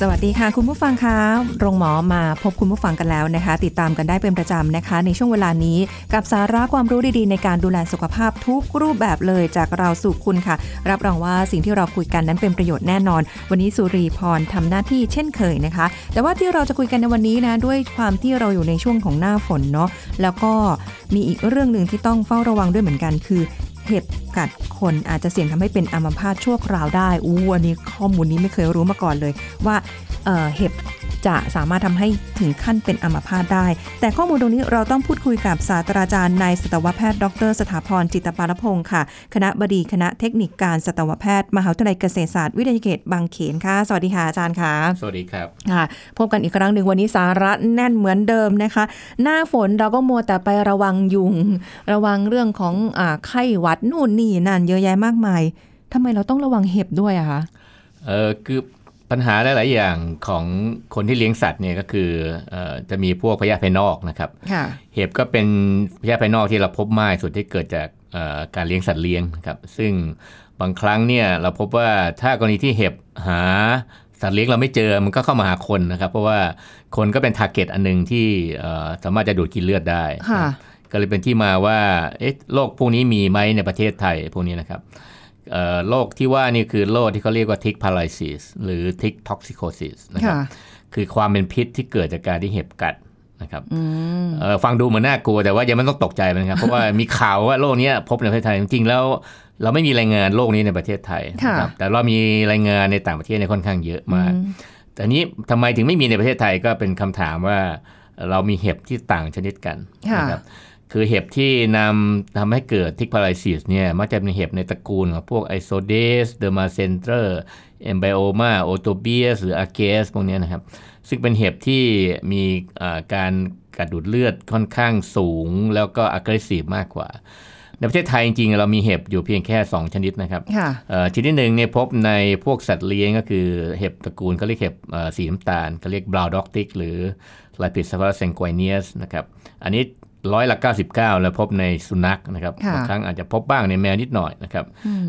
สวัสดีค่ะคุณผู้ฟังคะโรงหมอมาพบคุณผู้ฟังกันแล้วนะคะ ติดตามกันได้เป็นประจำนะคะ ในช่วงเวลานี้กับสาระความรู้ดีๆ ในการดูแลสุขภาพทุกรูปแบบเลยจากเราสู่คุณค่ะ รับรองว่าสิ่งที่เราคุยกันนั้นเป็นประโยชน์แน่นอน วันนี้สุรีพรทำหน้าที่เช่นเคยนะคะ แต่ว่าที่เราจะคุยกันในวันนี้นะด้วยความที่เราอยู่ในช่วงของหน้าฝนเนาะแล้วก็มีอีกเรื่องหนึ่งที่ต้องเฝ้าระวังด้วยเหมือนกัน คือ เห็บกัดคนอาจจะเสี่ยงทำให้เป็นอัมพาตชั่วคราวได้อู้อันนี้ข้อมูลนี้ไม่เคยรู้มาก่อนเลยว่าเอ่อเห็บ จะสามารถทำให้ถึงขั้นเป็นอัมพาตได้ แต่ข้อมูลตรงนี้เราต้องพูดคุยกับศาสตราจารย์นายสัตวแพทย์ ดร สถาพรจิตตปาลพงศ์ค่ะ คณะบดีคณะเทคนิคการสัตวแพทย์ มหาวิทยาลัยเกษตรศาสตร์วิทยาเขตบางเขนค่ะ สวัสดีค่ะอาจารย์ค่ะ สวัสดีครับค่ะพบกันอีกครั้งหนึ่งวันนี้สาระแน่นเหมือนเดิมนะคะ หน้าฝนเราก็มัวแต่ไประวังยุง ระวังเรื่องของอาไข้หวัดนู่นนี่นั่นเยอะแยะมากมายทำไมเราต้องระวังเห็บด้วยอะคะเออคือ ปัญหาหลาย ๆ อย่างของคนที่เลี้ยงสัตว์เนี่ยก็คือเออจะมีพวกพยาธิภายนอกนะครับค่ะเห็บก็เป็นพยาธิภายนอกที่เราพบมากสุดที่เกิดจากเอ่อการเลี้ยงสัตว์เลี้ยงนะครับซึ่งบางครั้งเนี่ยเราพบว่าถ้ากรณีที่เห็บหาสัตว์เลี้ยงเราไม่เจอมันก็เข้ามาหาคนนะครับ เพราะว่าคนก็เป็นทาร์เก็ตอันหนึงที่เอ่อสามารถจะดูดกินเลือดได้ค่ะก็เลยเป็นที่มาว่าเอ๊ะโรคพวกนี้มีไหมในประเทศไทยพวกนี้นะครับเอ่อ โรคที่ว่านี่คือโรคที่เขาเรียกว่า tick paralysis หรือ tick toxicosis นะครับค่ะคือความเป็นพิษที่เกิดจากการที่เห็บกัดนะครับอืมเอ่อฟังดูเหมือนน่ากลัวแต่ว่ายังไม่ต้องตกใจไปนะครับ เพราะว่ามีข่าวว่าโรคเนี้ยพบในประเทศไทยจริงๆแล้ว เราไม่มีรายงานโรคนี้ในประเทศไทยนะครับแต่เรามีรายงานในต่างประเทศในยค่อนข้างเยอะมากแต่นี้ทำไมถึงไม่มีในประเทศไทยก็เป็นคำถามว่าเรามีเห็บที่ต่างชนิดกันค่ะนะครับ คือเห็บที่นำทำให้เกิด tick paralysis เนี่ยมักจะเป็นเห็บในตระกูลของพวก Ixodes Dermacentor Amblyomma Otobius หรือ Argas พวกเนี้ยนะครับ ซึ่งเป็นเห็บที่มีอ่าการกัดดูดเลือดค่อนข้างสูง แล้วก็ aggressive มากกว่า ในประเทศไทยจริงๆ เรามีเห็บอยู่เพียงแค่ 2 ชนิดนะครับค่ะเอ่อชนิดหนึ่งเนี่ยพบในพวกสัตว์เลี้ยงก็คือเห็บตระกูลเขาเรียกเห็บเอ่อสีน้ำตาลเขาเรียกบราวด็อกติกหรือ l a p i d s a v a r u s s e n g u i n e u s นะครับ อันนี้ ร้อยละ 99 แล้วพบในสุนัขนะครับค่ะบางครั้งอาจจะพบบ้างในแมวนิดหน่อยนะครับ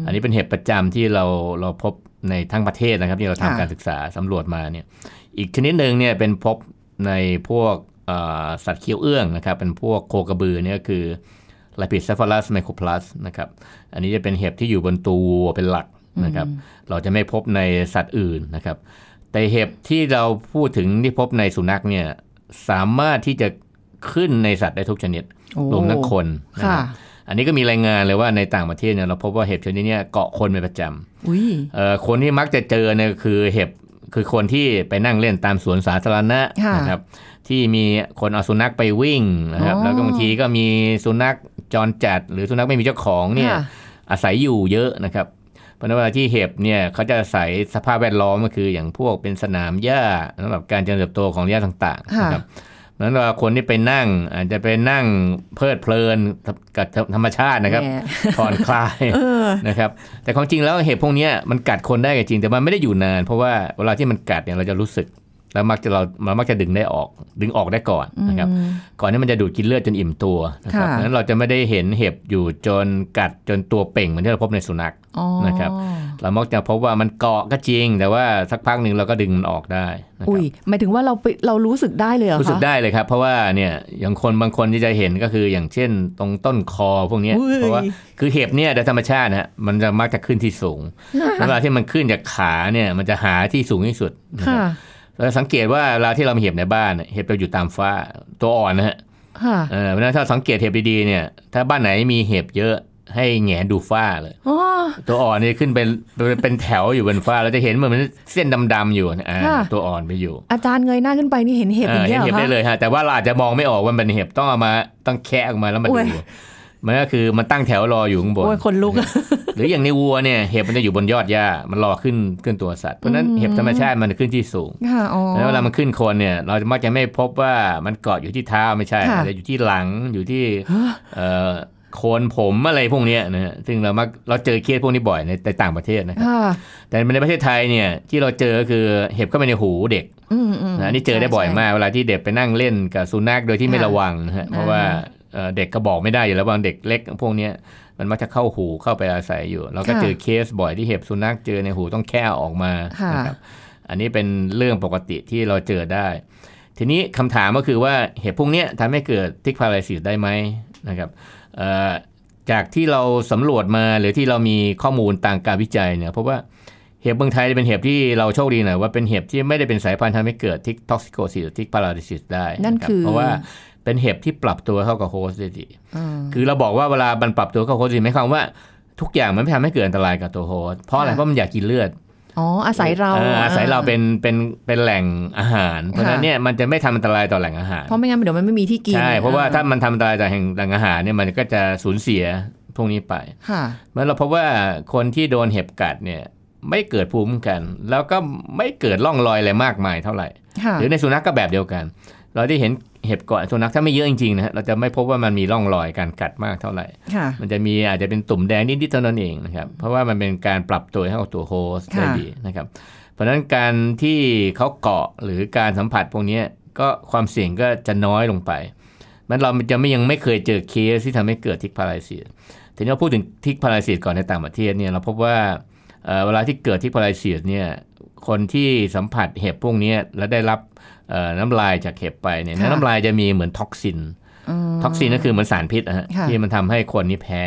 อันนี้เป็นเห็บประจำที่เราเราพบในทั้งประเทศนะครับ ที่เราค่ะทำการศึกษาสำรวจมาเนี่ย อีกชนิดหนึ่งเนี่ยเป็นพบในพวกเอ่อสัตว์เคี้ยวเอื้องนะครับ เป็นพวกโคกระบือเนี่ยก็คือ l a p i d s a p h a r u s microplus นะครับ อันนี้จะเป็นเห็บที่อยู่บนตัวเป็นหลักนะครับ เราจะไม่พบในสัตว์อื่นนะครับ แต่เห็บที่เราพูดถึงที่พบในสุนัขเนี่ยสามารถที่จะ ขึ้นในสัตว์ได้ทุกชนิดโอ้รวมทั้งคนนะคค่ะรับอันนี้ก็มีรายงานเลยว่าในต่างประเทศเนี่ยเราพบว่าเห็บชนิดเนี้ยเกาะคนเป็นประจำอุ้ยเอ่อคนที่มักจะเจอเนี่ยคือเห็บคือคนที่ไปนั่งเล่นตามสวนสาธารณะค่ะนะครับที่มีคนเอาสุนัขไปวิ่งนะครับอ๋อแล้วก็บางทีก็มีสุนัขจรจัด หรือสุนัขไม่มีเจ้าของเนี่ยค่ะอาศัยอยู่เยอะนะครับเพราะฉะนั้นเวลาที่เห็บเนี่ยเขาจะอาศัยสภาพแวดล้อมก็คืออย่างพวกเป็นสนามหญ้าสำหรับการเจริญเติบโตของหญ้าต่างๆค่ะนะครับเพราะฉะ นั้นเวลาคนที่ไปนั่ง อาจจะไปนั่งเพลิดเพลินกับธรรมชาตินะครับแหมผ่อนคลายเออนะครับ แต่ความจริงแล้วเห็บพวกเนี้ยมันกัดคนได้ก็จริง แต่มันไม่ได้อยู่นาน เพราะว่าเวลาที่มันกัดเนี่ยเราจะรู้สึก แล้วมักจะเราเรามักจะดึงได้ออก ดึงออกได้ก่อนนะครับ ก่อนที่มันจะดูดกินเลือดจนอิ่มตัวนะครับค่ะดังนั้นเราจะไม่ได้เห็นเห็บอยู่จนกัดจนตัวเป่งเหมือนที่เราพบในสุนัขอ๋อ นะครับเรามักจะพบว่ามันเกาะก็จริง แต่ว่าสักพักหนึ่งเราก็ดึงมันออกได้นะคอุ้รัยบหมายถึงว่าเราไปเรารู้สึกได้เลยเหรอคะรู้สึกได้เลยครับ เพราะว่าเนี่ยอย่างคนบางคนที่จะเห็นก็คืออย่างเช่น ตรงต้นคอพวกเนี้ยอุ้ยเพราะว่าคือเห็บเนี่ยโดยธรรมชาตินะฮะมันจะมักจะขึ้นที่สูงแล้วเวลาที่มันขึ้นจากขาเนี่ยมันจะหาที่สูงที่สุดนะครับค่ะเราสังเกตว่าเวลาที่เรามีเห็บในบ้านเนี่ยเห็บเราอยู่ตามฟ้าตัวอ่อนนะฮะค่ะเออเพราะฉะนั้นถ้าสังเกตเห็บดีๆเนี่ยถ้าบ้านไหนมีเห็บเยอะ ให้แหงนดูฟ้าเลยอ๋อตัวอ่อนนี่ขึ้นเป็นเป็นแถวอยู่บนฟ้าเราจะเห็นเหมือนเส้นดำๆอยู่อ่าค่ะตัวอ่อนไปอยู่ อาจารย์เงยหน้าขึ้นไปนี่เห็นเห็บอย่างเห็เงี้ยนเหรเห็บอคะได้เลยฮะแต่ว่าเราอาจจะมองไม่ออกว่ามันเป็นเห็บต้องเอามาต้องแคะออกมาแล้วมาโอ้ดูยมันก็คือมันตั้งแถวรออยู่ข้างบนโอ้ยคนลุก หรืออย่างในวัวเนี่ยเห็บมันจะอยู่บนยอดหญ้ามันรอขึ้นขึ้นตัวสัตว์เพราะฉะนั้นเห็บธรรมชาติมันจะขึ้นที่สูงค่ะอ๋อแล้วเวลามันขึ้นคนเนี่ย เราจะมักจะไม่พบว่ามันเกาะอยู่ที่เท้าไม่ใช่ค่ะอาจจะอยู่ที่หลังอยู่ที่เอ่อ โคนผมอะไรพวกเนี้ยนะฮะซึ่งเรามักเราเจอเคสพวกนี้บ่อยในในต่างประเทศนะครับค่ะแต่ในประเทศไทยเนี่ยที่เราเจอก็คือเห็บเข้าไปในหูเด็กอืมอืมนะอันนี้เจอได้บ่อยมากเวลาที่เด็กไปนั่งเล่นกับสุนัขโดยที่ไม่ค่ะระวังนะฮะเพราะว่าเอ่อเด็กก็บอกไม่ได้อยู่แล้วว่าเด็กเล็กพวกเนี้ยมันมักจะเข้าหูเข้าไปอาศัยอยู่ เราก็เจอเคสบ่อยที่เห็บสุนัขเจอในหูต้องแคะออกมาค่ะนะครับอันนี้เป็นเรื่องปกติที่เราเจอได้ ทีนี้คำถามก็คือว่าเห็บพวกเนี้ยทำให้เกิด tick paralysis ได้ไหมนะครับเอ่อ จากที่เราสำรวจมาหรือที่เรามีข้อมูลต่างการวิจัยเนี่ยเพราะว่าเห็บเมืองไทยเป็นเห็บที่เราโชคดีหน่อยว่าเป็นเห็บที่ไม่ได้เป็นสายพันธุ์ทำให้เกิด tick toxicosis tick paralysis ได้นะครับคือเพราะว่าเป็นเห็บที่ปรับตัวเข้ากับ host ได้ดีอืมคือเราบอกว่าเวลามันปรับตัวเข้า host ดีหมายความว่าทุกอย่างมันไม่ทำให้เกิดอันตรายกับตัว host เพราะอะไรค่ะเพราะมันอยากกินเลือด อ๋ออาศัยเราอออาศัยเราเป็นเป็นเป็นแหล่งอาหาร เพราะฉะนั้นค่ะเนี่ยมันจะไม่ทำอันตรายต่อแหล่งอาหาร เพราะไม่งั้นเดี๋ยวมันไม่มีที่กินใช่เพราะว่าอ่ถ้ามันทำอันตรายต่อแห่งแหล่งอาหารเนี่ยมันก็จะสูญเสียพวกนี้ไปค่ะเมื่อเราพบว่าคนที่โดนเห็บกัดเนี่ยไม่เกิดภูมิคุ้มกัน แล้วก็ไม่เกิดร่องรอยอะไรมากมายเท่าไหร่ค่ะหรือในสุนัขก็แบบเดียวกัน เราได้เห็นเห็บเกาะสุนัขถ้าไม่เยอะจริงๆนะฮะเราจะไม่พบว่ามันมีร่องรอยการกัดมากเท่าไหร่ค่ะมันจะมีอาจจะเป็นตุ่มแดงนิดๆเท่านั้นเองนะครับเพราะว่ามันเป็นการปรับตัวให้กับตัว host ได้ค่ะดีนะครับเพราะฉะนั้นการที่เขาเกาะหรือการสัมผัสพวกเนี้ยก็ความเสี่ยงก็จะน้อยลงไป มันเราจะไม่ยังไม่เคยเจอเคสที่ทำให้เกิด tick paralysis ทีนี้เราพูดถึง tick paralysis ก่อนในต่างประเทศเนี่ยเราพบว่าเอ่อเวลาที่เกิด tick paralysis เนี่ยคนที่สัมผัสเห็บพวกเนี้ยแล้วได้รับเอ่อ น้ำลายจากเห็บไปเนี่ยค่ะน้ำลายจะมีเหมือน toxin อืม toxin ก็คือเหมือนสารพิษนะฮะค่ะที่มันทำให้คนนี้แพ้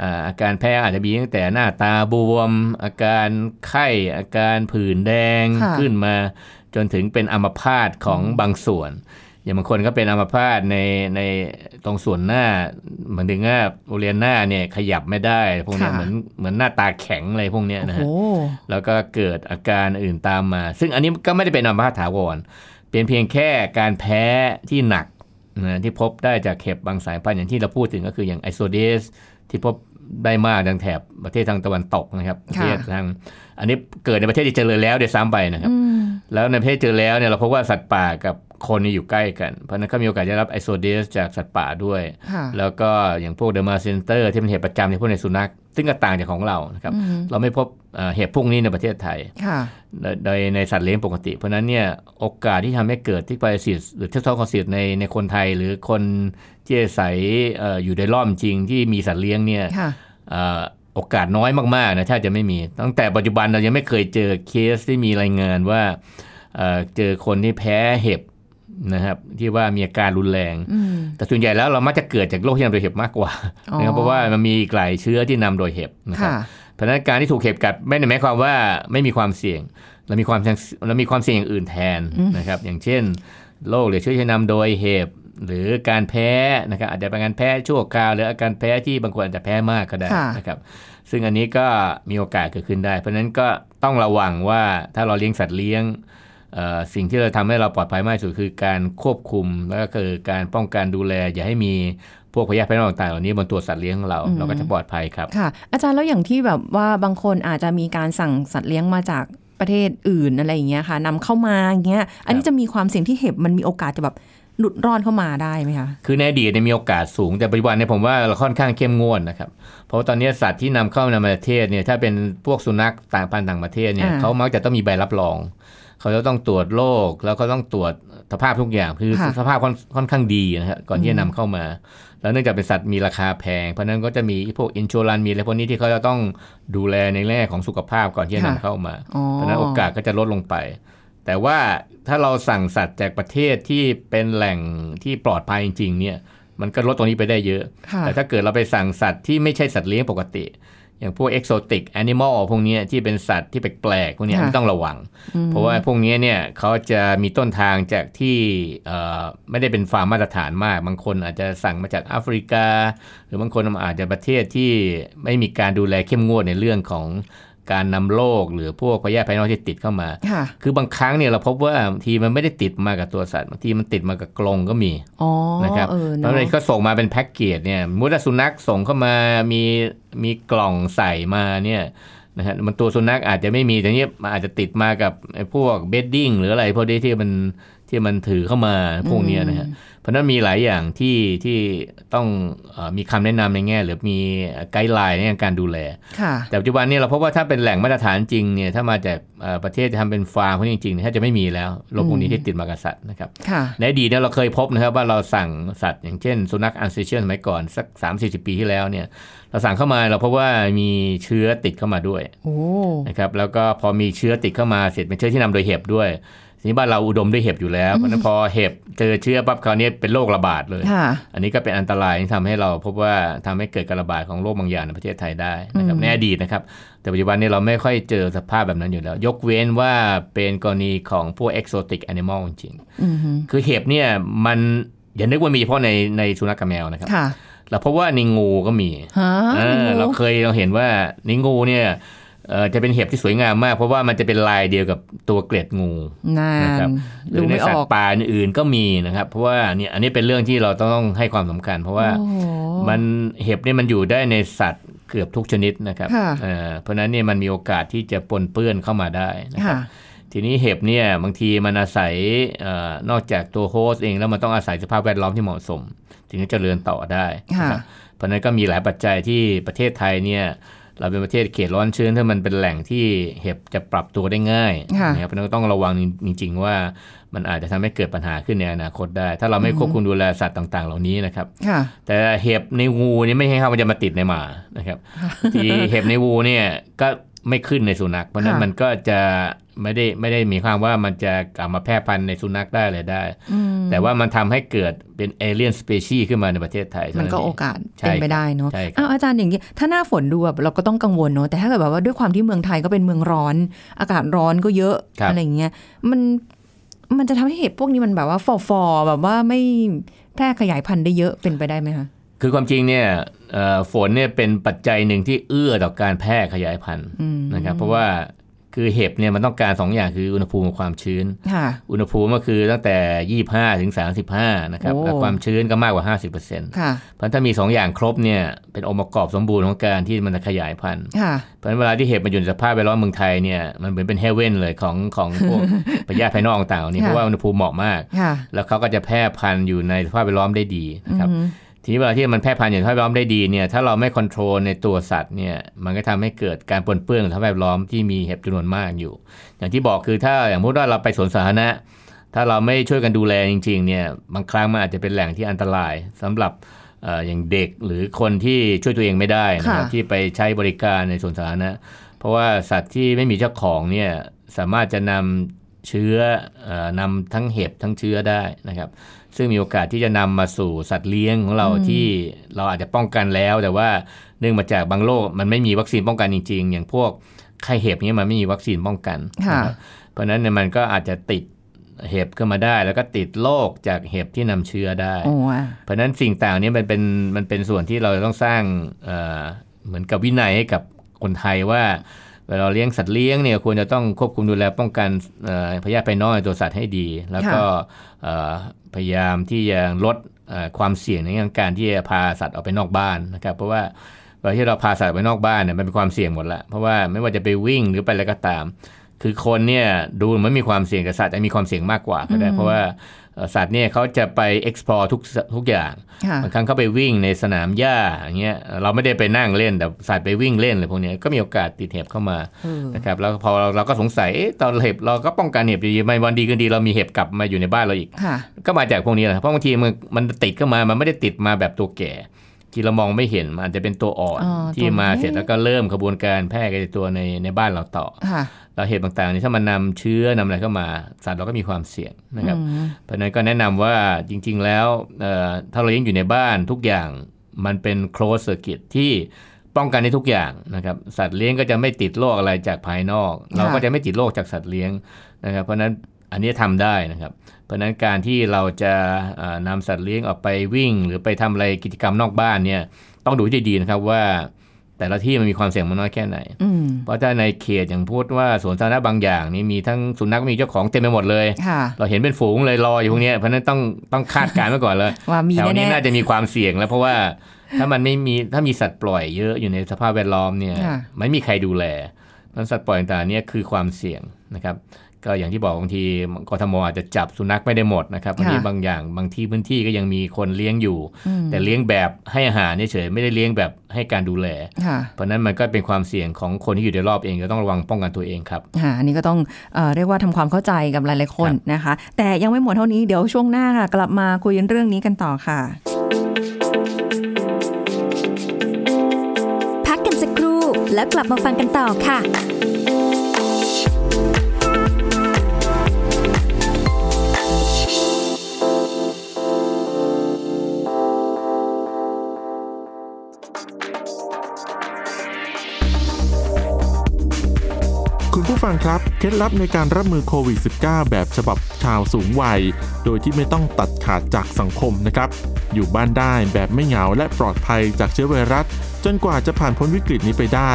อ่าอาการแพ้อาจจะมีตั้งแต่หน้าตาบวม อาการไข้อาการผื่นแดงค่ะขึ้นมาจนถึงเป็นอัมพาตของบางส่วน อย่างบางคนก็เป็นอัมพาตในในตรงส่วนหน้า เหมือนถึงว่าบริเวณหน้าเนี่ยขยับไม่ได้ พวกเนี้ยค่ะเหมือนเหมือนหน้าตาแข็งอะไรพวกเนี้ยนะโอ้ฮะโหแล้วก็เกิดอาการอื่นตามมา ซึ่งอันนี้ก็ไม่ได้เป็นอัมพาตถาวร เป็นเพียงแค่การแพ้ที่หนักนะที่พบได้จากเห็บบางสายพันธุ์อย่างที่เราพูดถึงก็คืออย่างไอโซเดสที่พบได้มากทางแถบประเทศทางตะวันตกนะครับประเทศทางอันนี้เกิดในประเทศที่เจริญแล้วเดี๋ยวซ้ำไปนะครับอืมแล้วในประเทศเจอแล้วเนี่ยเราพบว่าสัตว์ป่ากับ คนนี่อยู่ใกล้กัน เพราะฉะนั้นก็มีโอกาสจะรับ Ixodes จากสัตว์ป่าด้วยค่ะแล้วก็อย่างพวก Dermacentor ที่เป็นเห็บประจำในพวกในสุนัข ซึ่งก็ต่างจากของเรานะครับอืมเราไม่พบเอ่อเห็บพวกนี้ในประเทศไทยค่ะโดยโดยในสัตว์เลี้ยงปกติ เพราะฉะนั้นเนี่ยโอกาสที่ทำให้เกิด tick paralysis หรือ tick toxicosis ในในคนไทย หรือคนที่อาศัยเอ่ออยู่ในร่อมจริงที่มีสัตว์เลี้ยงเนี่ยค่ะเอ่อโอกาสน้อยมากๆนะถ้าจะไม่มี ตั้งแต่ปัจจุบันเรายังไม่เคยเจอเคสที่มีรายงานว่าเอ่อเจอคนที่แพ้เห็บ นะครับที่ว่ามีอาการรุนแรงอืมแต่ส่วนใหญ่แล้วเรามักจะเกิดจากโรคที่นำโดยเห็บมากกว่าอ๋อนะครับเพราะว่ามันมีอีกหลายเชื้อที่นำโดยเห็บนะครับค่ะเพราะฉะนั้นการที่ถูกเห็บกัดไม่ได้หมายความว่าไม่มีความเสี่ยง เรามีความเสี่ยงเรามีความเสี่ยงอย่างอื่นแทนนะครับ อย่างเช่นโรคหรือเชื้อที่นำโดยเห็บหรือการแพ้นะครับอาจจะเป็นการแพ้ชั่วคราว หรืออาการแพ้ที่บางคนอาจจะแพ้มากก็ได้ค่ะนะครับ ซึ่งอันนี้ก็มีโอกาสเกิดขึ้นได้ เพราะฉะนั้นก็ต้องระวังว่าถ้าเราเลี้ยงสัตว์เลี้ยงเอ่อ สิ่งที่เราทำให้เราปลอดภัยมากที่สุดคือการควบคุม แล้วก็คือการป้องกันดูแล อย่าให้มีพวกพยาธิภายนอกต่างๆเหล่านี้บนตัวสัตว์เลี้ยงของเราอืมเราก็จะปลอดภัยครับค่ะ อาจารย์แล้วอย่างที่แบบว่าบางคนอาจจะมีการสั่งสัตว์เลี้ยงมาจากประเทศอื่นอะไรอย่างเงี้ยค่ะนำเข้ามาอย่างเงี้ยอันนี้จะมีความเสี่ยงที่เห็บมันมีโอกาสจะแบบหลุดรอดเข้ามาได้ไหมคะ คือในอดีตเนี่ยมีโอกาสสูง แต่ปัจจุบันเนี่ยผมว่าเราค่อนข้างเข้มงวดนะครับ เพราะว่าตอนนี้สัตว์ที่นำเข้าในประเทศเนี่ยถ้าเป็นพวกสุนัขต่างพันธุ์ต่างประเทศเนี่ยอ่าเขามักจะต้องมีใบรับรอง เขาจะต้องตรวจโรคแล้วก็ต้องตรวจสภาพทุกอย่างคือค่ะสภาพค่อนค่อนข้างดีนะครับก่อนที่จะนำเข้ามา แล้วเนื่องจากเป็นสัตว์มีราคาแพง เพราะฉะนั้นก็จะมีพวกอินชูรันมีอะไรพวกนี้ที่เขาจะต้องดูแลในแง่ของสุขภาพก่อนที่จะนำเข้ามาอ๋อเพราะฉะนั้นโอกาสก็จะลดลงไป แต่ว่าถ้าเราสั่งสัตว์จากประเทศที่เป็นแหล่งที่ปลอดภัยจริงๆเนี่ยมันก็ลดตรงนี้ไปได้เยอะค่ะแต่ถ้าเกิดเราไปสั่งสัตว์ที่ไม่ใช่สัตว์เลี้ยงปกติ อย่างพวกเอกโซติกแอนิมอลพวกเนี้ยที่เป็นสัตว์ที่แปลกๆพวกเนี้ยค่ะต้องระวัง เพราะว่าพวกเนี้ยเนี่ยเขาจะมีต้นทางจากที่เอ่อไม่ได้เป็นฟาร์มมาตรฐานมาก บางคนอาจจะสั่งมาจากแอฟริกา หรือบางคนอาจจะประเทศที่ไม่มีการดูแลเข้มงวดในเรื่องของ การนำโรคหรือพวกพยาธิภายนอกที่ติดเข้ามาค่ะคือบางครั้งเนี่ยเราพบว่าบางทีมันไม่ได้ติดมากับตัวสัตว์บางทีมันติดมากับกรงก็มีอ๋อนะครับเออแล้วเนาะเลยก็ส่งมาเป็นแพ็กเกจเนี่ยสมมุติว่าสุนัขส่งเข้ามามีมีกล่องใส่มาเนี่ยนะฮะมันตัวสุนัขอาจจะไม่มีแต่เนี้ยมันอาจจะติดมากับไอ้พวก bedding หรืออะไรพวกนี้ที่มันที่มันถือเข้ามาพวกเนี้ยนะฮะ เพราะฉะนั้นมีหลายอย่างที่ที่ต้องเออมีคำแนะนำในแง่ หรือมี guideline ในการดูแลค่ะแต่ปัจจุบันนี้เราพบว่าถ้าเป็นแหล่งมาตรฐานจริงเนี่ยถ้ามาจากเอ่อประเทศจะทำเป็นฟาร์มพวกนี้จริงๆเนี่ยถ้าจะไม่มีแล้วโรคพวกนี้ที่ติดมากับสัตว์นะครับค่ะในอดีตเนี่ยเราเคยพบนะครับว่าเราสั่งสัตว์ อย่างเช่น สุนัขอันเซเชียนสมัยก่อนสัก 3 4 0 ปีที่แล้วเนี่ยเราสั่งเข้ามาเราพบว่ามีเชื้อติดเข้ามาด้วยโอ้นะครับแล้วก็พอมีเชื้อติดเข้ามาเสร็จเป็นเชื้อที่นำโดยเห็บด้วย ทีนี้บ้านเราอุดมด้วยเห็บอยู่แล้วเพราะฉะนั้นพอเห็บเจอเชื้อปั๊บคราวนี้เป็นโรคระบาดเลยค่ะอันนี้ก็เป็นอันตรายที่ทำให้เราพบว่าทำให้เกิดการระบาดของโรคบางอย่างในประเทศไทยได้นะครับในอดีตนะครับ แต่ปัจจุบันนี้เราไม่ค่อยเจอสภาพแบบนั้นอยู่แล้ว ยกเว้นว่าเป็นกรณีของพวก exotic animal จริงอือฮึๆคือเห็บเนี่ยมันอย่านึกว่ามีเฉพาะในในสุนัขกับแมวนะครับค่ะเราพบว่าในงูก็มีฮะเออเราเคยเราเห็นว่าในงูเนี่ยเอ่อ จะเป็นเห็บที่สวยงามมาก เพราะว่ามันจะเป็นลายเดียวกับตัวเกล็ดงูนานะนครับหรืดูอในไม่อสัตอกว์ป่าอื่นๆก็มีนะครับ เพราะว่าเนี่ยอันนี้เป็นเรื่องที่เราต้องให้ความสำคัญ เพราะว่าโอ้โหมันเห็บเนี่ยมันอยู่ได้ในสัตว์เกือบทุกชนิดนะครับค่ะเอ่อเพราะฉะนั้นเนี่ยมันมีโอกาสที่จะปนเปื้อนเข้ามาได้นะครับค่ะทีนี้เห็บเนี่ยบางทีมันอาศัยเออนอกจากตัวโฮสต์เองแล้วมันต้องอาศัยสภาพแวดล้อมที่เหมาะสม ถึงจะเจริญต่อได้นะครับเพราะฉะนั้นก็มีหลายปัจจัยที่ประเทศไทยเนี่ย เราเป็นประเทศเขตร้อนชื้นถ้ามันเป็นแหล่งที่เห็บจะปรับตัวได้ง่ายค่ะนะครับเพราะฉะนั้นก็ต้องระวังจริง ๆ ว่ามันอาจจะทำให้เกิดปัญหาขึ้นในอนาคตได้ ถ้าเราไม่ควบคุมดูแลสัตว์ต่างๆ เหล่านี้นะครับค่ะแต่เห็บในงูนี่ไม่ใช่ครับมันจะมาติดในหมานะครับ ที่เห็บในงูเนี่ยก็ ไม่ขึ้นในสุนัข เพราะฉะนั้นค่ะมันก็จะไม่ได้ไม่ได้มีความว่ามันจะกลับมาแพร่พันธุ์ในสุนัขได้เลยได้อืมแต่ว่ามันทำให้เกิดเป็นเอเลียนสเปชีขึ้นมาในประเทศไทยเท่ามันก็เงโอกาสใช่เป็นไปได้เนาะใช่ครับอ้าวอาจารย์อย่างนี้ ถ้าหน้าฝนดูแบบเราก็ต้องกังวลเนาะแต่ถ้าเกิดแบบว่าด้วยความที่เมืองไทยก็เป็นเมืองร้อน อากาศร้อนก็เยอะครับอะไรอย่างเงี้ยมันมันจะทำให้เห็บพวกนี้มันแบบว่าฟอฟอๆแบบว่าไม่แพร่ขยายพันธุ์ได้เยอะเป็นไปได้ไหมคะ คือความจริงเนี่ยเอ่อฝนเนี่ยเป็นปัจจัยหนึ่งที่เอื้อต่อการแพร่ขยายพันธุ์อืมนะครับเพราะว่าคือเห็บเนี่ยมันต้องการสองอย่างคืออุณหภูมิกับความชื้นค่ะอุณหภูมิก็คือตั้งแต่ 25 ถึง 35 นะครับโอ้และความชื้นก็มากกว่า 50%เพราะฉะนั้นค่ะถ้ามี 2 อย่างครบเนี่ยเป็นองค์ประกอบสมบูรณ์ของการที่มันจะขยายพันธุ์ค่ะเพราะฉะนั้นเวลาที่เห็บมันอยู่ในสภาพแวดล้อมเมืองไทยเนี่ยมันเหมือนเป็นเฮเว่นเลยของของพวกพยาธิภายนอกต่างๆนี่ค่ะเพราะว่าอุณหภูมิเหมาะมากค่ะแล้วเขาก็จะแพร่พันธุ์อยู่ในสภาพแวดล้อมได้ดีนะครับอือฮึ ทีนี้เวลาที่มันแพร่พันธุ์อยู่ในสภาพแวดล้อมได้ดีเนี่ยถ้าเราไม่ควบคุมในตัวสัตว์เนี่ยมันก็ทำให้เกิดการปนเปื้อนของสภาพแวดล้อมที่มีเห็บจำนวนมากอยู่ อย่างที่บอกคือถ้าอย่างมุติว่าเราไปสวนสาธารณะถ้าเราไม่ช่วยกันดูแลจริงๆเนี่ยบางครั้งมันอาจจะเป็นแหล่งที่อันตรายสำหรับเอ่ออย่างเด็กหรือคนที่ช่วยตัวเองไม่ได้นะครับค่ะที่ไปใช้บริการในสวนสาธารณะเพราะว่าสัตว์ที่ไม่มีเจ้าของเนี่ยสามารถจะนำ เชื้อเอ่อนำทั้งเห็บทั้งเชื้อได้นะครับ ซึ่งมีโอกาสที่จะนำมาสู่สัตว์เลี้ยงของเราที่เราอาจจะป้องกันแล้ว แต่ว่าเนื่องมาจากบางโรคมันไม่มีวัคซีนป้องกันจริง ๆ อย่างพวกไข้เห็บเนี่ยมันไม่มีวัคซีนป้องกันค่ะนะครับเพราะฉะนั้นเนี่ยมันก็อาจจะติดเห็บขึ้นมาได้ แล้วก็ติดโรคจากเห็บที่นำเชื้อได้โอ้อะเพราะฉะนั้นสิ่งต่างนี้มันเป็นมันเป็นส่วนที่เราต้องสร้างเอ่อเหมือนกับวินัยให้กับคนไทยว่า เวลาเราเลี้ยงสัตว์เลี้ยงเนี่ยควรจะต้องควบคุมดูแลป้องกันเอ่อพยาธิภายนอกในตัวสัตว์ให้ดี แล้วก็เอ่อพยายามที่จะลดเอ่อความเสี่ยงในเรื่องการที่จะพาสัตว์ออกไปนอกบ้านนะครับเพราะว่าเวลาที่เราพาสัตว์ไปนอกบ้านเนี่ยมันเป็นความเสี่ยงหมดละเพราะว่าไม่ว่าจะไปวิ่งหรือไปอะไรก็ตาม คือคนเนี่ยดูเหมันมีความเสี่ยงกับสัตว์จะมีความเสี่ยงมากกว่าก็ได้เพราะว่าเอ่อสัตว์เนี่ยเขาจะไป explore ทุกทุกอย่างค่ะบางครั้งเขาไปวิ่งในสนามหญ้าอย่างเงี้ยเราไม่ได้ไปนั่งเล่นแต่สัตว์ไปวิ่งเล่นอะไรพวกเนี้ยก็มีโอกาสติดเห็บเข้ามาเออนะครับแล้วพอเราเราก็สงสัยเอ๊ะตอนเห็บเราก็ป้องกันเห็บดีๆไม่วันดีคืนดีเรามีเห็บกลับมาอยู่ในบ้านเราอีกค่ะก็มาจากพวกนี้แหละเพราะบางทีมันมันติดเข้ามามันไม่ได้ติดมาแบบตัวแก่ ที่เรามองไม่เห็นมันอาจจะเป็นตัวอ่อนอ๋อที่มาตัวเล็กเสร็จแล้วก็เริ่มขบวนการแพร่กระจายตัวในในบ้านเราต่อค่ะแล้วเห็บต่างๆนี่ถ้ามันนำเชื้อนำอะไรเข้ามาสัตว์เราก็มีความเสี่ยงนะครับอืมเพราะฉะนั้นก็แนะนำว่าจริง ๆ แล้วเอ่อถ้าเราเลี้ยงอยู่ในบ้านทุกอย่างมันเป็น close circuit ที่ป้องกันในทุกอย่างนะครับสัตว์เลี้ยงก็จะไม่ติดโรคอะไรจากภายนอก เราก็จะไม่ติดโรคจากสัตว์เลี้ยงนะครับ เพราะฉะนั้นอันนี้ทำได้นะครับ เพราะฉะนั้นการที่เราจะเอ่อนำสัตว์เลี้ยงออกไปวิ่ง หรือไปทำอะไรกิจกรรมนอกบ้านเนี่ยต้องดูให้ดีๆนะครับว่าแต่ละที่มันมีความเสี่ยงมันน้อยแค่ไหนอืมเพราะถ้าในเขตอย่างพูดว่าสวนสาธารณะบางอย่างนี่มีทั้งสุนัขมีเจ้าของเต็มไปหมดเลยค่ะเราเห็นเป็นฝูงเลยรออยู่พวกเนี้ยเพราะฉะนั้นต้องต้องคาดการณ์ไว้ก่อนเลยว่ามีแถวนี้แน่น่าจะมีความเสี่ยงแล้วเพราะว่าถ้ามันไม่มีถ้ามีสัตว์ปล่อยเยอะอยู่ในสภาพแวดล้อมเนี่ยค่ะไม่มีใครดูแลนั้นสัตว์ปล่อยต่างๆเนี่ยคือความเสี่ยงนะครับ ก็อย่างที่บอกบางทีกทมอาจจะจับสุนัขไม่ได้หมดนะครับบางทีบางอย่างบางที่พื้นที่ก็ยังมีคนเลี้ยงอยู่ๆอืมแต่เลี้ยงแบบให้อาหารเฉยๆไม่ได้เลี้ยงแบบให้การดูแลค่ะเพราะฉะนั้นมันก็เป็นความเสี่ยงของคนที่อยู่ในรอบเองก็ต้องระวังป้องกันตัวเองครับค่ะอันนี้ก็ต้องเออเรียกว่าทำความเข้าใจกับหลายๆคนนะคะ แต่ยังไม่หมดเท่านี้เดี๋ยวช่วงหน้าค่ะกลับมาคุยเรื่องนี้กันต่อค่ะพักกันสักครู่แล้วกลับมาฟังกันต่อค่ะ ฟังครับ เคล็ดลับในการรับมือโควิด -19 แบบฉบับชาวสูงวัย โดยที่ไม่ต้องตัดขาดจากสังคมนะครับ อยู่บ้านได้แบบไม่เหงาและปลอดภัยจากเชื้อไวรัส จนกว่าจะผ่านพ้นวิกฤตนี้ไปได้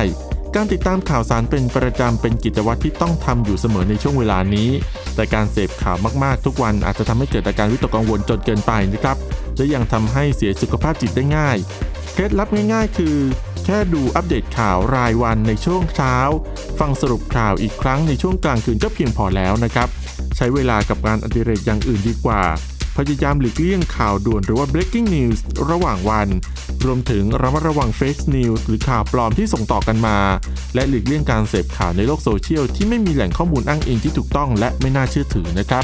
การติดตามข่าวสารเป็นประจำเป็นกิจวัตรที่ต้องทำอยู่เสมอในช่วงเวลานี้ แต่การเสพข่าวมากๆ ทุกวันอาจจะทำให้เกิดอาการวิตกกังวลจนเกินไปนะครับและยังทำให้เสียสุขภาพจิตได้ง่าย เคล็ดลับง่าย ๆ คือ ค่ดูอัปเดตข่าวรายวันในช่วงเช้า ฟังสรุปข่าวอีกครั้งในช่วงกลางคืนก็เพียงพอแล้วนะครับ ใช้เวลากับงานอดิเรกอย่างอื่นดีกว่า พยายามหลีกเลี่ยงข่าวด่วนหรือว่า breaking news ระหว่างวัน รวมถึงระมัดระวัง fake news หรือข่าวปลอมที่ส่งต่อกันมา และหลีกเลี่ยงการเสพข่าวในโลกโซเชียลที่ไม่มีแหล่งข้อมูลอ้างอิงที่ถูกต้องและไม่น่าเชื่อถือนะครับ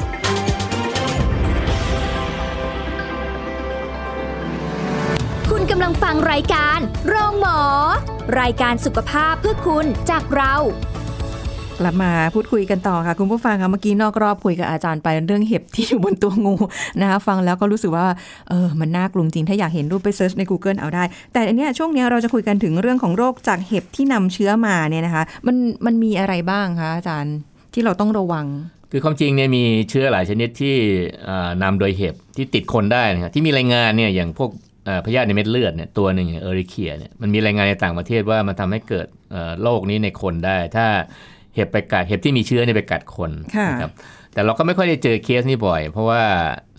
ำลังฟังรายการโรงหมอ รายการสุขภาพเพื่อคุณจากเรา กลับมาพูดคุยกันต่อค่ะ คุณผู้ฟังคะเมื่อกี้นอกรอบคุยกับอาจารย์ไปเรื่องเห็บที่อยู่บนตัวงูนะคะฟังแล้วก็รู้สึกว่าเออมันน่ากลัวจริง ถ้าอยากเห็นรูปไปเซิร์ชใน Google เอาได้ แต่อันเนี้ยช่วงเนี้ยเราจะคุยกันถึงเรื่องของโรคจากเห็บที่นำเชื้อมาเนี่ยนะคะ มันมันมีอะไรบ้างคะอาจารย์ที่เราต้องระวังคือความจริงเนี่ยมีเชื้อหลายชนิดที่เอ่อนำโดยเห็บที่ติดคนได้นะครับที่มีรายงานเนี่ยอย่างพวกเอ่อ พยาธิในเม็ดเลือดเนี่ยตัวหนึ่งอย่างเอริเคียเนี่ยมันมีรายงานในต่างประเทศว่ามันทำให้เกิดเอ่อโรคนี้ในคนได้ ถ้าเห็บไปกัดเห็บที่มีเชื้อเนี่ยไปกัดคนค่ะนะครับแต่เราก็ไม่ค่อยได้เจอเคสนี้บ่อย เพราะว่า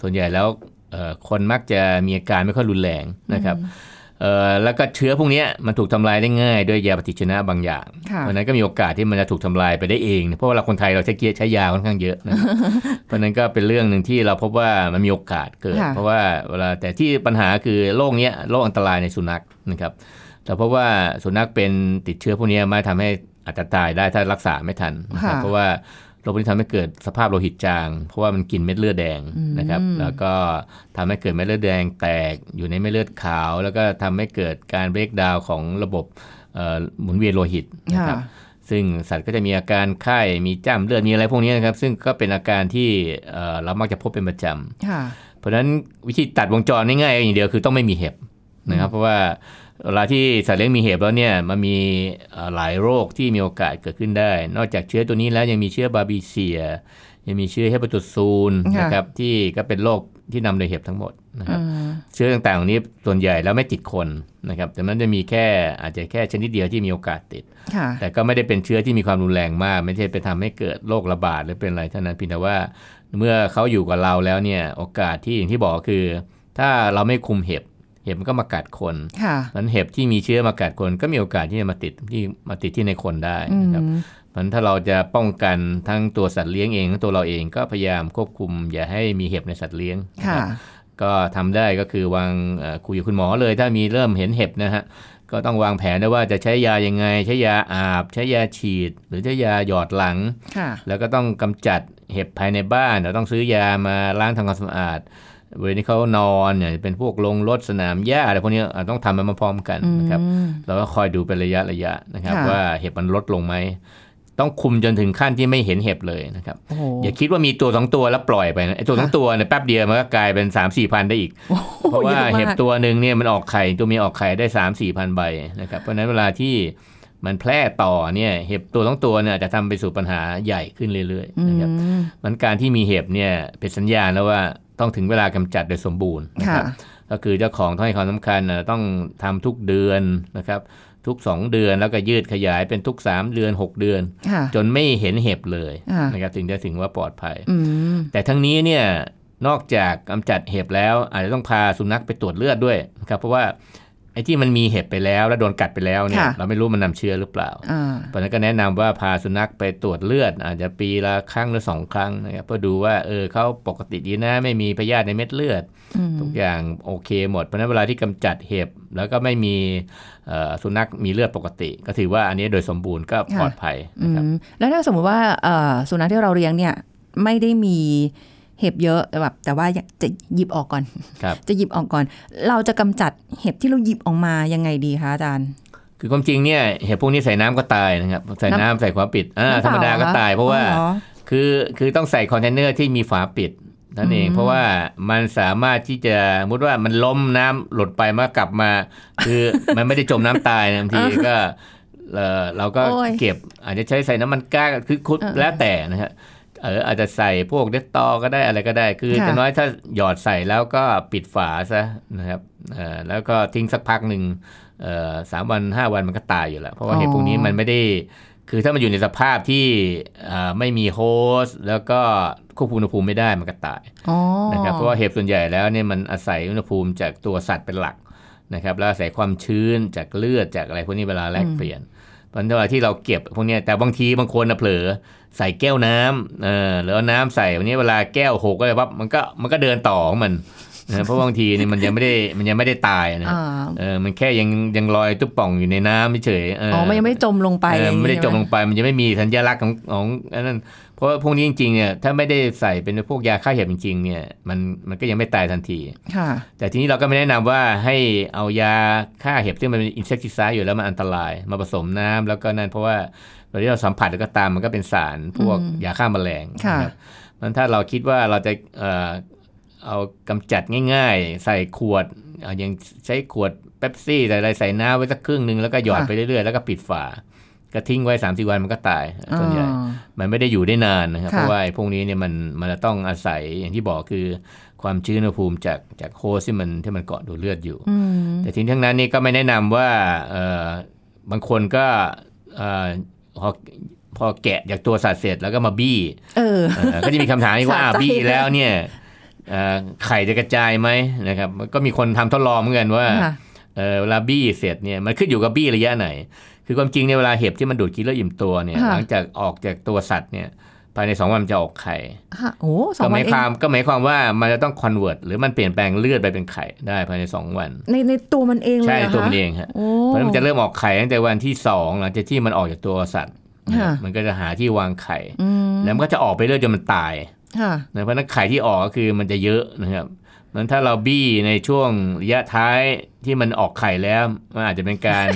ส่วนใหญ่แล้วเอ่อคนมักจะมีอาการไม่ค่อยรุนแรงนะครับเอ่อ แล้วก็เชื้อพวกเนี้ยมันถูกทำลายได้ง่ายด้วยยาปฏิชีวนะบางอย่างค่ะเพราะฉะนั้นก็มีโอกาสที่มันจะถูกทำลายไปได้เอง เพราะว่าเราคนไทยเราใช้เกียร์ใช้ยาค่อนข้างเยอะนะเพราะฉะนั้นก็เป็นเรื่องหนึ่งที่เราพบว่ามันมีโอกาสเกิดค่ะเพราะว่าเวลาแต่ที่ปัญหาคือโรคเนี้ยโรคอันตรายในสุนัขนะครับแต่เพราะว่าสุนัขเป็นติดเชื้อพวกเนี้ยมาทำให้อาจจะตายได้ถ้ารักษาไม่ทันนะครับค่ะเพราะว่า โรคพวกนี้ทำให้เกิดสภาพโลหิตจาง เพราะว่ามันกินเม็ดเลือดแดงนะครับอืมแล้วก็ทำให้เกิดเม็ดเลือดแดงแตกอยู่ในเม็ดเลือดขาว แล้วก็ทำให้เกิดการเบรกดาวของระบบเอ่อหมุนเวียนโลหิตนะครับค่ะซึ่งสัตว์ก็จะมีอาการไข้ มีจ้ำเลือด มีอะไรพวกนี้นะครับ ซึ่งก็เป็นอาการที่เอ่อเรามักจะพบเป็นประจำค่ะเพราะฉะนั้นวิธีตัดวงจรง่ายๆอย่างเดียวคือต้องไม่มีเห็บนะครับ เพราะว่า เวลาที่สัตว์เลี้ยงมีเห็บแล้วเนี่ยมันมีเอ่อหลายโรคที่มีโอกาสเกิดขึ้นได้ นอกจากเชื้อตัวนี้แล้วยังมีเชื้อบาร์บีเซีย ยังมีเชื้อเฮปาโตซูนค่ะนะครับที่ก็เป็นโรคที่นำโดยเห็บทั้งหมดนะครับอืมเชื้อต่างๆเหล่านี้ส่วนใหญ่แล้วไม่ติดคนนะครับแต่มันจะมีแค่อาจจะแค่ชนิดเดียวที่มีโอกาสติดค่ะแต่ก็ไม่ได้เป็นเชื้อที่มีความรุนแรงมาก ไม่ใช่ไปทำให้เกิดโรคระบาดหรือเป็นอะไรเท่านั้นเพียงแต่ว่าเมื่อเขาอยู่กับเราแล้วเนี่ยโอกาสที่อย่างที่บอกคือ ถ้าเราไม่คุมเห็บ เห็บมันก็มากัดคนค่ะมันเห็บที่มีเชื้อมากัดคน ก็มีโอกาสที่จะมาติดที่มาติดที่ในคนได้อืมนะครับมันถ้าเราจะป้องกันทั้งตัวสัตว์เลี้ยงเองทั้งตัวเราเองก็พยายามควบคุม อย่าให้มีเห็บในสัตว์เลี้ยงนะค่ะครับก็ทำได้ก็คือวางเอ่อคุยกับคุณหมอเลย ถ้ามีเริ่มเห็นเห็บนะฮะก็ต้องวางแผนด้วยว่าจะใช้ยายังไง ใช้ยาอาบ ใช้ยาฉีด หรือใช้ยาหยอดหลังค่ะแล้วก็ต้องกำจัดเห็บภายในบ้านเราต้องซื้อยามาล้างทำความสะอาด บริเวณที่เขานอนเนี่ยเป็นพวกลงรถสนามหญ้าอะไรพวกนี้อะต้องทำมันมาพร้อมกันนะครับอืมเราก็คอยดูเป็นระยะระยะนะครับค่ะว่าเห็บมันลดลงไหมต้องคุมจนถึงขั้นที่ไม่เห็นเห็บเลยนะครับโอ้โหอย่าคิดว่ามีตัวสองตัวแล้วปล่อยไปนะไอ้ตัวสองตัวเนี่ยแป๊บเดียวมันก็กลายเป็นสามสี่พันได้อีกโอ้โเพราะว่ายอมกเห็บตัวหนึ่งเนี่ยมันออกไข่ตัวเมียออกไข่ได้สามสี่พันใบนะครับเพราะฉะนั้นเวลาที่มันแพร่ต่อเนี่ยเห็บตัวสองตัวเนี่ยอาจจะทำไปสู่ปัญหาใหญ่ขึ้นเรื่อยอืๆนะครับมมันการที่มีเห็บเนี่ยเป็นสัญญาณแล้วว่า ต้องถึงเวลากำจัดโดยสมบูรณ์นะคค่ะรับก็คือเจ้าของต้องให้ความสำคัญนะต้องทำทุกเดือนนะครับ ทุก 2 เดือนแล้วก็ยืดขยายเป็นทุก 3 เดือน 6 เดือนค่ะจนไม่เห็นเห็บเลยอ่านนะครับถึงจะถึงว่าปลอดภัยอืมแต่ทั้งนี้เนี่ยนอกจากกำจัดเห็บแล้ว อาจจะต้องพาสุนัขไปตรวจเลือดด้วยนะครับเพราะว่า ไอ้ที่มันมีเห็บไปแล้วแล้วโดนกัดไปแล้วเนี่ยค่ะเราไม่รู้มันนำเชื้อหรือเปล่าอ่าเพราะฉะนั้นก็แนะนำว่าพาสุนัขไปตรวจเลือด อาจจะปีละครั้งหรือสองครั้งนะครับเพื่อดูว่าเออเขาปกติดีนะไม่มีพยาธิในเม็ดเลือดอืมทุกอย่างโอเคหมด เพราะฉะนั้นเวลาที่กำจัดเห็บแล้วก็ไม่มีเอ่อสุนัขมีเลือดปกติ ก็ถือว่าอันนี้โดยสมบูรณ์ก็ปลอดภัยอืนะครับมแล้วถ้าสมมุติว่าเอ่อสุนัขที่เราเลี้ยงเนี่ยไม่ได้มี เห็บเยอะแบบแต่ว่าอยากจะหยิบออกก่อนครับจะหยิบออกก่อน เราจะกำจัดเห็บที่เราหยิบออกมายังไงดีคะอาจารย์ คือความจริงเนี่ยเห็บพวกนี้ใส่น้ำก็ตายนะครับใส่น้ำใส่ฝาปิดอ่าน้ำเปธรล่าธรรมดาก็เหรอตายเพราะว่าอ๋อคือคือต้องใส่คอนเทนเนอร์ที่มีฝาปิดนั่นเองอืมเพราะว่ามันสามารถที่จะสมมติว่ามันล้มน้ำหลุดไปมากลับมา คือมันไม่ได้จมน้ำตายนะบางทีก็เอ่อเราก็โอ้ยเก็บอาจจะใช้ใส่น้ำมันก๊าดคือคุดเออแล้วแต่นะฮะ เอออาจจะใส่พวกเดตตอก็ได้อะไรก็ได้ คือค่ะจะน้อยถ้าหยอดใส่แล้วก็ปิดฝาซะนะครับเอ่อแล้วก็ทิ้งสักพักหนึ่งเอ่อสามวันห้าวันมันก็ตายอยู่แล้ว เพราะว่าเห็ดพวกนี้มันไม่ได้ คือถ้ามันอยู่ในสภาพที่อ่าไม่มีโฮสต์แล้วก็ควบคุมอุณหภูมิไม่ได้มันก็ตายอ๋อนะครับเพราะว่าเห็บส่วนใหญ่แล้วเนี่ยมันอาศัยอุณหภูมิจากตัวสัตว์เป็นหลักนะครับแล้วอาศัยความชื้นจากเลือดจากอะไรพวกนี้เวลาแลกเปลี่ยน เพราะฉะนั้นเวลาที่เราเก็บพวกเนี้ยแต่บางทีบางคนน่ะเผลอใส่แก้วน้ำเออหรือเอาน้ำใส่วันนี้เวลาแก้วหกก็เลยปั๊บมันก็มันก็เดินต่อของมันนะเพราะบางทีนี่มันยังไม่ได้มันยังไม่ได้ตายนะอ่าเออมันแค่ยังยังลอยตุ๊บป่องอยู่ในน้ำเฉยๆเอ๋อมันยังไม่จมลงไปเออไม่ได้จมลงใช่หไปมันจะไม่มีสัญลักษณ์ของของอันนั้นเพราะว่าพวกนี้จริงๆเนี่ยถ้าไม่ได้ใส่เป็นพวกยาฆ่าเห็บจริงๆเนี่ยมันมันก็ยังไม่ตายทันทีค่ะแต่ทีนี้เราก็ไม่แนะนำว่าให้เอายาฆ่าเห็บที่มันเป็นอินเซ t ติไซด์อยู่แล้วมันอันตราย มาผสมน้ำแล้วก็นั่นเพราะว่าเวลาที่เราสัมผัสแล้วก็ตามมันก็เป็นสารพวกอืมยาฆ่าแมลงค่ะนะครับมันถ้าเราคิดว่าเราจะเอ่อเอากำจัดง่ายๆ ใส่ขวดอะอย่างใช้ขวดเป๊ปซี่ใส่อะไรใส่น้ำไว้สักครึ่งหนึ่งแล้วก็หยอดไปเรื่อยๆ แล้วก็ปิดฝา ก็ทิ้งไว้สามสี่วันมันก็ตายส่วนใหญ่อ๋อมันไม่ได้อยู่ได้นานนะครับค่ะเพราะว่าไอ้พวกนี้เนี่ยมันมันจะต้องอาศัยอย่างที่บอกคือความชื้นอุณหภูมิจากจากโฮสที่มันที่มันเกาะดูเลือดอยู่อืมแต่ทีนี้ทั้งนั้นนี่ก็ไม่แนะนำว่าเอ่อบางคนก็เอ่อพอพอแกะจากตัวสัตว์เสร็จแล้วก็มาบี้เออเอ่อก็จะมีคำถามอีกว่าสะอะใจบี้แล้วเนี่ยเอ่อไข่จะกระจายไหมนะครับมันก็มีคนทำทดลองเหมือนกันว่าค่ะเออเวลาบี้เสร็จเนี่ยมันขึ้นอยู่กับบี้ระยะไหน คือความจริงเนี่ยเวลาเห็บที่มันดูดกินแล้วอิ่มตัวเนี่ยค่ะหลังจากออกจากตัวสัตว์เนี่ยภายในสองวันมันจะออกไข่ค่ะโอ้สอก็งหวันมายเอควางมก็หมายความว่ามันจะต้องคอนเวิร์ตหรือมันเปลี่ยนแปลงเลือดไปเป็นไข่ได้ภายในสองวัน ในในตัวมันเองเลยใช่หรคะตัวมันเองฮะโอ้เพราะฉะนั้นมันจะเริ่มออกไข่ตั้งแต่วันที่สองหลังจากที่มันออกจากตัวสัตว์นะครับค่ะมันก็จะหาที่วางไข่อืมแล้วมันก็จะออกไปเรื่อยจนมันตายค่ะนะเพราะฉะนั้นไข่ที่ออกก็คือมันจะเยอะนะครับ มันถ้าเราบี้ในช่วงระยะท้ายที่มันออกไข่แล้วมันอาจจะเป็นการ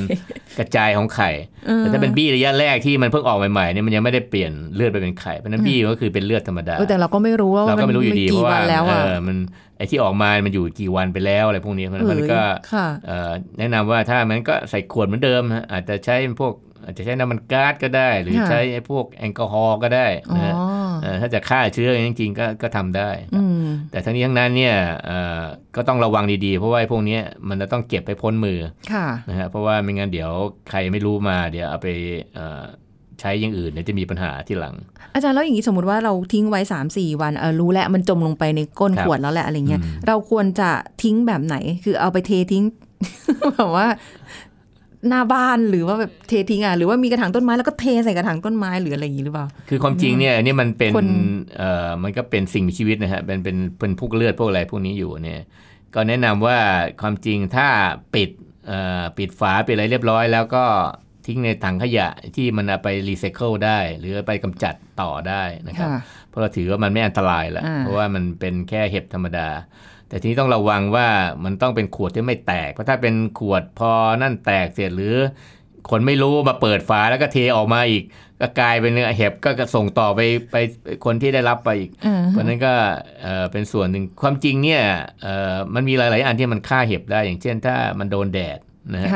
กระจายของไข่เออแต่ถ้าเป็นบี้ระยะแรกที่มันเพิ่งออกใหม่ๆเนี่ยมันยังไม่ได้เปลี่ยนเลือดไปเป็นไข่เพราะฉะนั้นบี้ก็คือเป็นเลือดธรรมดาเออแต่เราก็ไม่รู้ว่าเราก็ไม่รู้อยู่นดีเพกี่ราะวัว่านแล้วเออะอมันไอ้ที่ออกมามันอยู่กี่วันไปแล้วอะไรพวกนี้เพราะฉะนั้นมันก็เอ้ยค่ะเอ่อแนะนำว่าถ้ามันก็ใส่ขวดเหมือนเดิมฮะอาจจะใช้พวก อาจจะใช้น้ำมันก๊าซก็ได้ หรือค่ะใช้ไอ้พวกแอลกอฮอล์ก็ได้อ๋อนะฮะเอ่อถ้าจะฆ่าเชื้อจริงๆก็ก็ทำได้ครับอืมแต่ทั้งนี้ทั้งนั้นเนี่ยเอ่อก็ต้องระวังดีๆ เพราะว่าไอ้พวกเนี้ยมันจะต้องเก็บไปพ้นมือค่ะนะฮะเพราะว่าไม่งั้นเดี๋ยวใครไม่รู้มาเดี๋ยวเอาไปเอ่อใช้อย่างอื่นเดี๋ยวจะมีปัญหาที่หลัง อาจารย์แล้วอย่างนี้สมมติว่าเราทิ้งไว้3าสี่วันเออรู้แล้วมันจมลงไปในก้นครับขวดแล้วแหละอะไรเงี้ยอืมเราควรจะทิ้งแบบไหน คือเอาไปเททิ้งแบบว่า หน้าบ้านหรือว่าแบบเททิ้งอะหรือว่ามีกระถางต้นไม้แล้วก็เทใส่กระถางต้นไม้หรืออะไรอย่างนี้หรือเปล่า คือความจริงเนี่ยนี่มันเป็นคนเอ่อมันก็เป็นสิ่งมีชีวิตนะฮะเป็นเป็นเป็นพวกเลือดพวกอะไรพวกนี้อยู่เนี่ย ก็แนะนำว่าความจริงถ้าปิดเอ่อปิดฝาปิดอะไรเรียบร้อย แล้วก็ทิ้งในถังขยะที่มันเอาไปรีไซเคิลได้ หรือไปกำจัดต่อได้นะครับค่ะเพราะเราถือว่ามันไม่อันตรายแล้วอ่าเพราะว่ามันเป็นแค่เห็บธรรมดา แต่ทีนี้ต้องระวังว่ามันต้องเป็นขวดที่ไม่แตก เพราะถ้าเป็นขวดพอนั่นแตกเสร็จหรือ คนไม่รู้มาเปิดฝาแล้วก็เทออกมาอีก ก็กลายเป็นเห็บก็ส่งต่อไปไปคนที่ได้รับไปอีก เพราะนั้นก็เออเป็นส่วนหนึ่งความจริงเนี่ยเออมันมีหลาย ๆ อันที่มันฆ่าเห็บได้อย่างเช่น ถ้ามันโดนแดดนะฮะ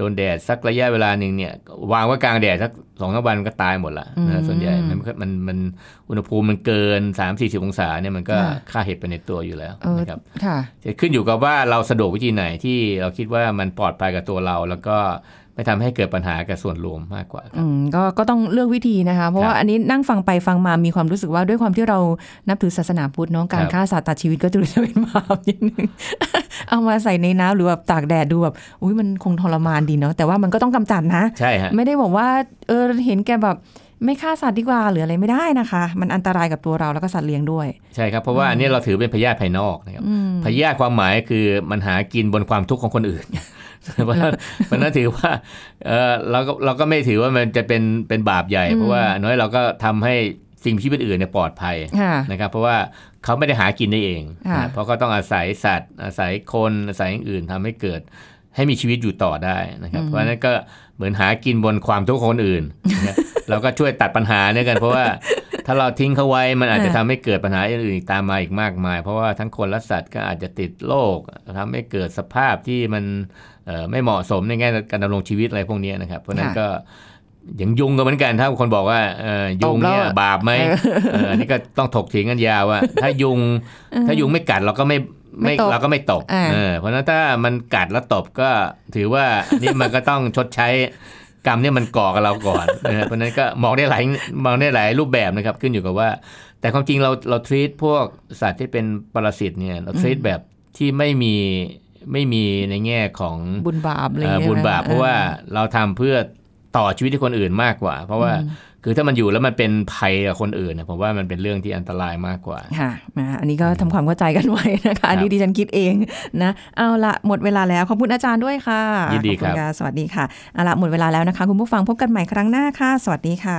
โดนแดดสักระยะเวลาหนึ่งเนี่ย วางไว้กลางแดดสักสองสามวันมันก็ตายหมดละอืนะมส่วนใหญ่มันมันมันอุณหภูมิมันเกิน 3 4 0 องศาเนี่ยมันก็ค่ะฆ่าเห็บไปในตัวอยู่แล้วเออนะครับค่ะจะขึ้นอยู่กับว่าเราสะดวกวิธีไหนที่เราคิดว่ามันปลอดภัยกับตัวเราแล้วก็ ไม่ทำให้เกิดปัญหากับส่วนรวมมากกว่าครับอืมก็ก็ต้องเลือกวิธีนะคะ เพราะครับว่าอันนี้นั่งฟังไปฟังมามีความรู้สึกว่าด้วยความที่เรานับถือศาสนาพุทธเน้องการครับฆ่าสัตว์ตัดชีวิตก็จะดูจะเป็นบาปนิดนึงเอามาใส่ในน้ำหรือแบบตากแดดดูแบบอุ้ยมันคงทรมานดีเนาะแต่ว่ามันก็ต้องกำจัดนะใช่ฮะไม่ได้บอกว่าเออเห็นแกแบบไม่ฆ่าสัตว์ดีกว่าหรืออะไรไม่ได้นะคะ มันอันตรายกับตัวเราแล้วก็สัตว์เลี้ยงด้วย ใช่ครับเพราะว่าอันนี้เราถือเป็นพยาธิภายนอกนะครับอืมพยาธิความหมายคือมันหากินบนความทุกข์ของคนอื่น เพราะฉะนั้นเพราะฉะนั้นถือว่าเออเราก็เราก็ไม่ถือว่ามันจะเป็นเป็นบาปใหญ่อืมเพราะว่าน้อยเราก็ทำให้สิ่งมีชีวิตอื่นเนี่ยปลอดภัยค่ะนะครับเพราะว่าเขาไม่ได้หากินได้เองค่ะนะเพราะก็ต้องอาศัยสัตว์ อาศัยคนอาศัยอย่างอื่นทำให้เกิดให้มีชีวิตอยู่ต่อได้นะครับ เพราะฉะนั้นก็เหมือนหากินบนความทุกข์ของคนอื่นนะเราก็ช่วยตัดปัญหาเนี่ยกัน เพราะว่าถ้าเราทิ้งเขาไว้มันอาจจะทำให้เกิดปัญหาอื่นๆอีกตามมาอีกมากมาย เพราะว่าทั้งคนและสัตว์ก็อาจจะติดโรคทำให้เกิดสภาพที่มันเอ่อ ไม่เหมาะสมในแง่การดำรงชีวิตอะไรพวกนี้นะครับ เพราะฉะนั้นค่ะก็อย่างยุงก็เหมือนกันถ้าคนบอกว่าเอ่อยุงเนี่ยตบแล้วอะบาปไหมเอออันนี้ก็ต้องถกเถียงกันยาวว่า ถ้ายุงถ้ายุงไม่กัดเราก็ไม่ไม่ตบเราก็ไม่ตบอ่าเออเพราะฉะนั้นถ้ามันกัดแล้วตบก็ถือว่านี่มันก็ต้องชดใช้กรรมเนี่ยมันก่อกับเราก่อนนะฮะเพราะฉะนั้นก็มองได้หลายมองได้หลายรูปแบบนะครับ ขึ้นอยู่กับว่า แต่ความจริงเราเราทรีตพวกสัตว์ที่เป็นปรสิตเนี่ยเราทรีตแบบที่ไม่มี ไม่มีในแง่ของบุญบาปอะไรอเอ่ย่าองเงี้ยบุญบาปออเพราะว่าเราทำเพื่อต่อชีวิตให้คนอื่นมากกว่า เพราะว่าคือถ้ามันอยู่แล้วมันเป็นภัยกับคนอื่นเนี่ยผมว่ามันเป็นเรื่องที่อันตรายมากกว่าค่ะมาอันนี้ก็ทำความเข้าใจกันไว้นะคะ อันนี้ดิฉันคิดเองนะเอาละหมดเวลาแล้วขอบคุณอาจารย์ด้วยค่ะยินดีครับขอณะสวัสดีค่ะเอาละหมดเวลาแล้วนะคะ คุณผู้ฟังพบกันใหม่ครั้งหน้าค่ะ สวัสดีค่ะ